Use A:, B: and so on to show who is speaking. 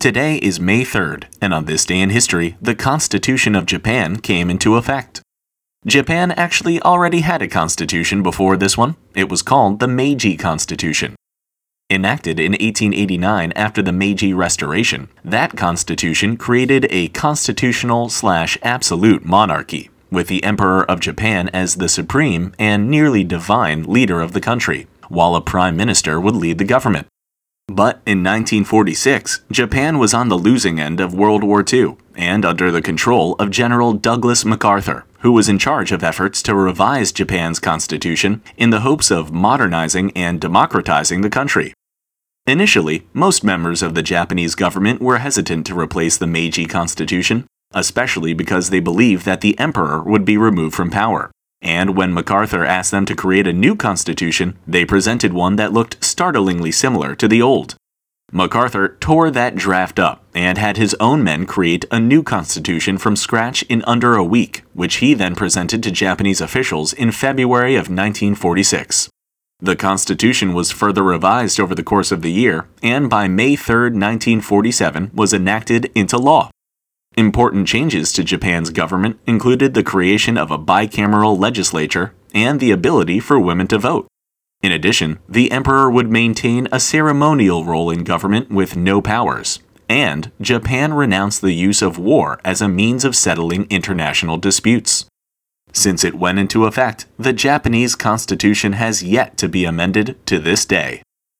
A: Today is May 3rd, and on this day in history, the Constitution of Japan came into effect. Japan actually already had a constitution before this one. It was called the Meiji Constitution. Enacted in 1889 after the Meiji Restoration, that constitution created a constitutional slash absolute monarchy, with the Emperor of Japan as the supreme and nearly divine leader of the country, while a prime minister would lead the government. But in 1946, Japan was on the losing end of World War II and under the control of General Douglas MacArthur, who was in charge of efforts to revise Japan's constitution in the hopes of modernizing and democratizing the country. Initially, most members of the Japanese government were hesitant to replace the Meiji Constitution, especially because they believed that the emperor would be removed from power. And when MacArthur asked them to create a new constitution, they presented one that looked startlingly similar to the old. MacArthur tore that draft up and had his own men create a new constitution from scratch in under a week, which he then presented to Japanese officials in February of 1946. The Constitution was further revised over the course of the year, and by May 3, 1947, was enacted into law. Important changes to Japan's government included the creation of a bicameral legislature and the ability for women to vote. In addition, the emperor would maintain a ceremonial role in government with no powers, and Japan renounced the use of war as a means of settling international disputes. Since it went into effect, the Japanese constitution has yet to be amended to this day.